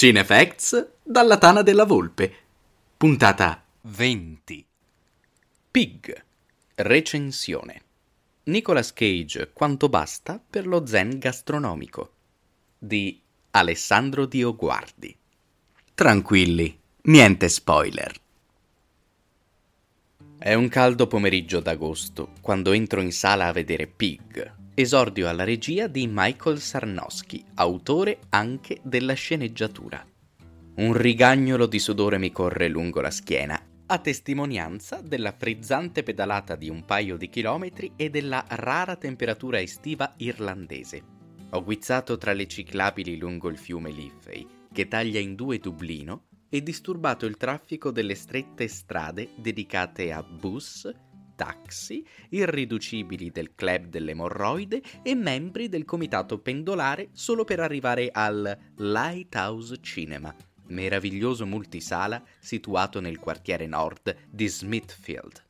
Cinefacts dalla Tana della Volpe. Puntata 20. Pig. Recensione. Nicolas Cage quanto basta per lo zen gastronomico di Alessandro Dioguardi. Tranquilli, niente spoiler. È un caldo pomeriggio d'agosto quando entro in sala a vedere Pig, esordio alla regia di Michael Sarnowski, autore anche della sceneggiatura. Un rigagnolo di sudore mi corre lungo la schiena, a testimonianza della frizzante pedalata di un paio di chilometri e della rara temperatura estiva irlandese. Ho guizzato tra le ciclabili lungo il fiume Liffey, che taglia in due Dublino, e disturbato il traffico delle strette strade dedicate a bus, taxi, irriducibili del club dell'emorroide e membri del comitato pendolare solo per arrivare al Lighthouse Cinema, meraviglioso multisala situato nel quartiere nord di Smithfield.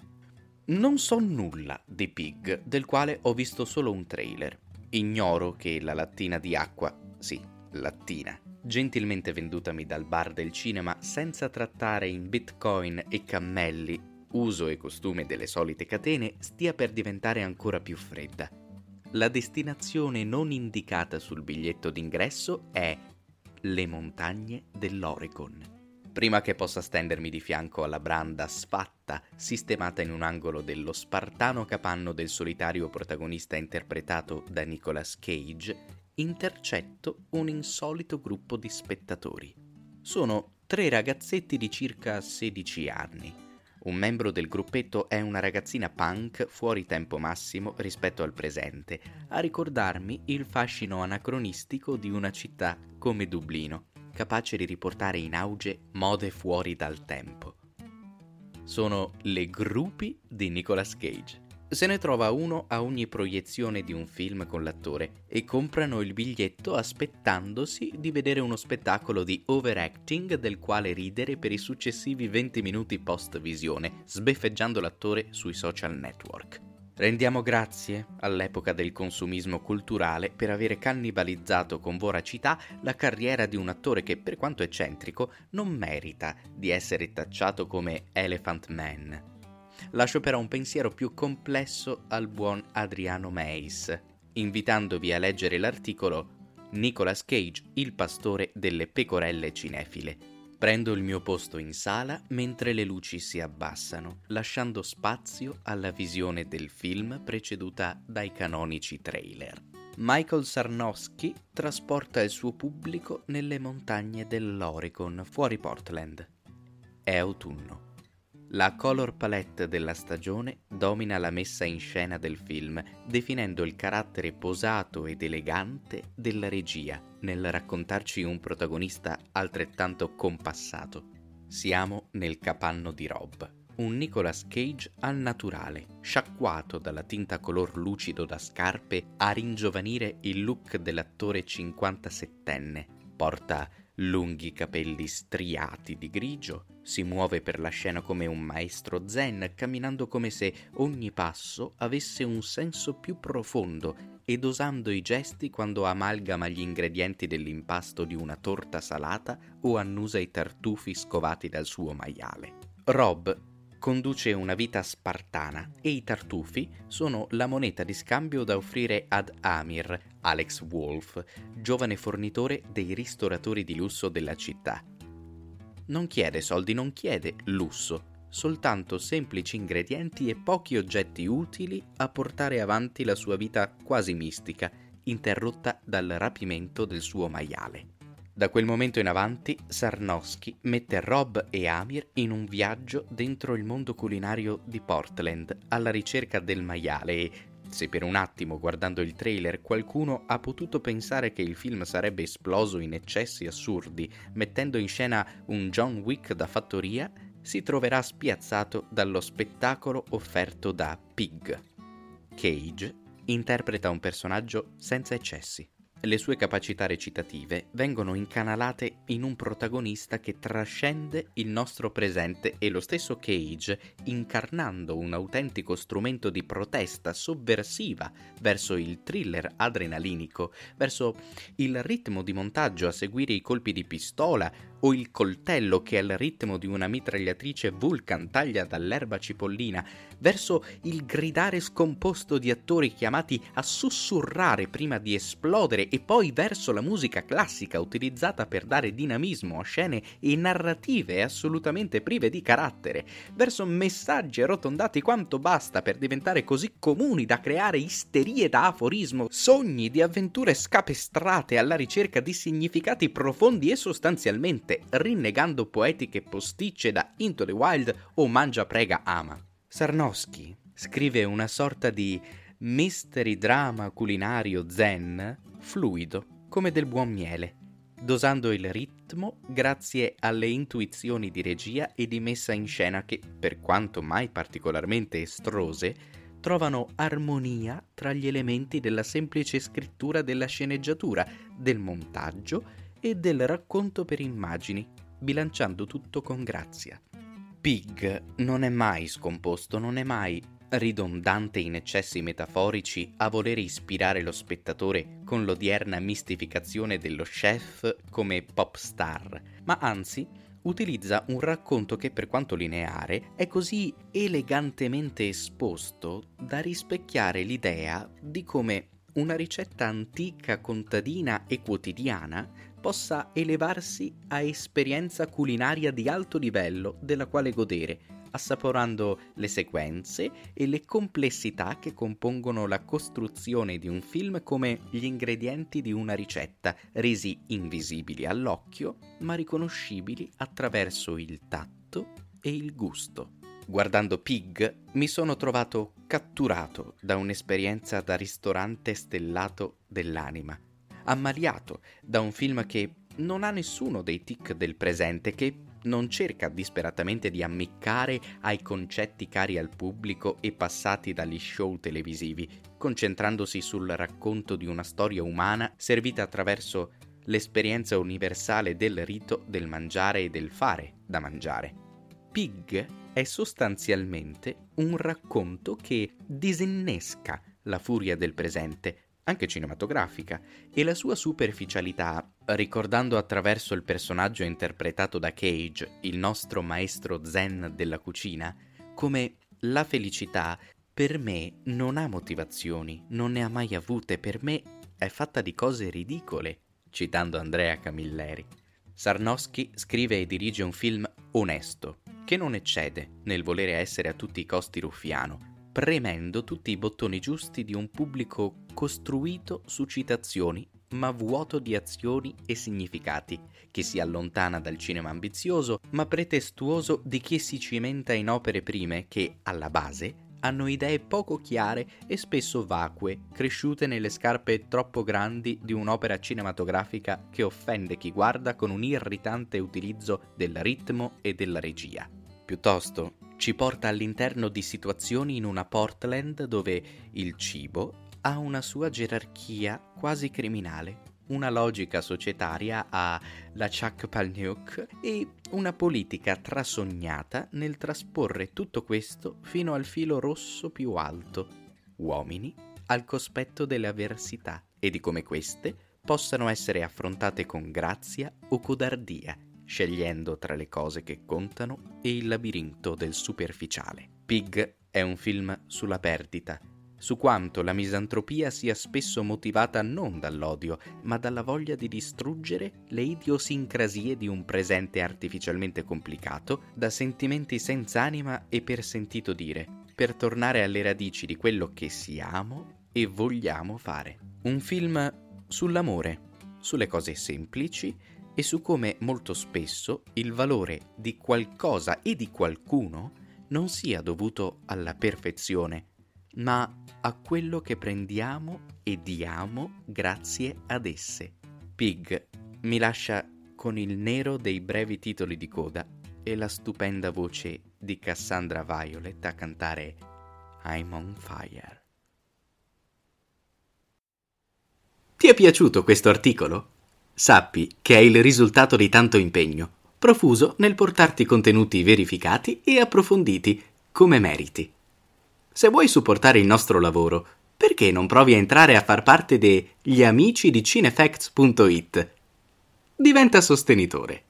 Non so nulla di Pig, del quale ho visto solo un trailer. Ignoro che la lattina di acqua, sì, lattina, gentilmente vendutami dal bar del cinema senza trattare in bitcoin e cammelli uso e costume delle solite catene, stia per diventare ancora più fredda. La destinazione non indicata sul biglietto d'ingresso è le montagne dell'Oregon. Prima che possa stendermi di fianco alla branda sfatta, sistemata in un angolo dello spartano capanno del solitario protagonista interpretato da Nicolas Cage, intercetto un insolito gruppo di spettatori. Sono tre ragazzetti di circa 16 anni un membro del gruppetto è una ragazzina punk fuori tempo massimo rispetto al presente, a ricordarmi il fascino anacronistico di una città come Dublino, capace di riportare in auge mode fuori dal tempo. Sono le gruppi di Nicolas Cage. Se ne trova uno a ogni proiezione di un film con l'attore e comprano il biglietto aspettandosi di vedere uno spettacolo di overacting del quale ridere per i successivi 20 minuti post visione, sbeffeggiando l'attore sui social network. Rendiamo grazie all'epoca del consumismo culturale per avere cannibalizzato con voracità la carriera di un attore che, per quanto eccentrico, non merita di essere tacciato come Elephant Man lascio però un pensiero più complesso al buon Adriano Meis, invitandovi a leggere l'articolo Nicolas Cage, il pastore delle pecorelle cinefile. Prendo il mio posto in sala mentre le luci si abbassano, lasciando spazio alla visione del film preceduta dai canonici trailer. Michael Sarnowski trasporta il suo pubblico nelle montagne dell'Oregon, fuori Portland. È autunno. La color palette della stagione domina la messa in scena del film, definendo il carattere posato ed elegante della regia nel raccontarci un protagonista altrettanto compassato. Siamo nel capanno di Rob, un Nicolas Cage al naturale, sciacquato dalla tinta color lucido da scarpe a ringiovanire il look dell'attore 57enne. Porta lunghi capelli striati di grigio, si muove per la scena come un maestro zen, camminando come se ogni passo avesse un senso più profondo e dosando i gesti quando amalgama gli ingredienti dell'impasto di una torta salata o annusa i tartufi scovati dal suo maiale. Rob conduce una vita spartana e i tartufi sono la moneta di scambio da offrire ad Amir, Alex Wolf, giovane fornitore dei ristoratori di lusso della città. Non chiede soldi, non chiede lusso, soltanto semplici ingredienti e pochi oggetti utili a portare avanti la sua vita quasi mistica, interrotta dal rapimento del suo maiale. Da quel momento in avanti, Sarnowski mette Rob e Amir in un viaggio dentro il mondo culinario di Portland alla ricerca del maiale e, se per un attimo guardando il trailer qualcuno ha potuto pensare che il film sarebbe esploso in eccessi assurdi, mettendo in scena un John Wick da fattoria, si troverà spiazzato dallo spettacolo offerto da Pig. Cage interpreta un personaggio senza eccessi le sue capacità recitative vengono incanalate in un protagonista che trascende il nostro presente e lo stesso Cage, incarnando un autentico strumento di protesta sovversiva verso il thriller adrenalinico, verso il ritmo di montaggio a seguire i colpi di pistola o il coltello che al ritmo di una mitragliatrice Vulcan taglia dall'erba cipollina, verso il gridare scomposto di attori chiamati a sussurrare prima di esplodere e poi verso la musica classica utilizzata per dare dinamismo a scene e narrative assolutamente prive di carattere, verso messaggi arrotondati quanto basta per diventare così comuni da creare isterie da aforismo, sogni di avventure scapestrate alla ricerca di significati profondi e sostanzialmente volte rinnegando poetiche posticce da Into the Wild o Mangia Prega Ama. Sarnowski scrive una sorta di mystery drama culinario zen fluido, come del buon miele, dosando il ritmo grazie alle intuizioni di regia e di messa in scena che, per quanto mai particolarmente estrose, trovano armonia tra gli elementi della semplice scrittura della sceneggiatura, del montaggio e del racconto per immagini, bilanciando tutto con grazia. Pig non è mai scomposto, non è mai ridondante in eccessi metaforici a voler ispirare lo spettatore con l'odierna mistificazione dello chef come pop star, ma anzi utilizza un racconto che per quanto lineare è così elegantemente esposto da rispecchiare l'idea di come una ricetta antica, contadina e quotidiana possa elevarsi a esperienza culinaria di alto livello della quale godere, assaporando le sequenze e le complessità che compongono la costruzione di un film come gli ingredienti di una ricetta, resi invisibili all'occhio, ma riconoscibili attraverso il tatto e il gusto. Guardando Pig mi sono trovato catturato da un'esperienza da ristorante stellato dell'anima ammaliato da un film che non ha nessuno dei tic del presente, che non cerca disperatamente di ammiccare ai concetti cari al pubblico e passati dagli show televisivi, concentrandosi sul racconto di una storia umana servita attraverso l'esperienza universale del rito del mangiare e del fare da mangiare. Pig è sostanzialmente un racconto che disinnesca la furia del presente, anche cinematografica, e la sua superficialità, ricordando attraverso il personaggio interpretato da Cage, il nostro maestro zen della cucina, come la felicità per me non ha motivazioni, non ne ha mai avute, per me è fatta di cose ridicole, citando Andrea Camilleri. Sarnowski scrive e dirige un film onesto, che non eccede nel volere essere a tutti i costi ruffiano, premendo tutti i bottoni giusti di un pubblico costruito su citazioni ma vuoto di azioni e significati, che si allontana dal cinema ambizioso ma pretestuoso di chi si cimenta in opere prime che, alla base, hanno idee poco chiare e spesso vacue, cresciute nelle scarpe troppo grandi di un'opera cinematografica che offende chi guarda con un irritante utilizzo del ritmo e della regia. Piuttosto, ci porta all'interno di situazioni in una Portland dove il cibo ha una sua gerarchia quasi criminale, una logica societaria ha la Chuck Palahniuk e una politica trasognata nel trasporre tutto questo fino al filo rosso più alto, uomini al cospetto delle avversità e di come queste possano essere affrontate con grazia o codardia scegliendo tra le cose che contano e il labirinto del superficiale. Pig è un film sulla perdita, su quanto la misantropia sia spesso motivata non dall'odio, ma dalla voglia di distruggere le idiosincrasie di un presente artificialmente complicato, da sentimenti senza anima e per sentito dire, per tornare alle radici di quello che siamo e vogliamo fare. Un film sull'amore, sulle cose semplici e su come molto spesso il valore di qualcosa e di qualcuno non sia dovuto alla perfezione, ma a quello che prendiamo e diamo grazie ad esse. Pig mi lascia con il nero dei brevi titoli di coda e la stupenda voce di Cassandra Violet a cantare I'm on fire. Ti è piaciuto questo articolo? Sappi che è il risultato di tanto impegno, profuso nel portarti contenuti verificati e approfonditi, come meriti. Se vuoi supportare il nostro lavoro, perché non provi a entrare a far parte degli amici di cinefacts.it? Diventa sostenitore.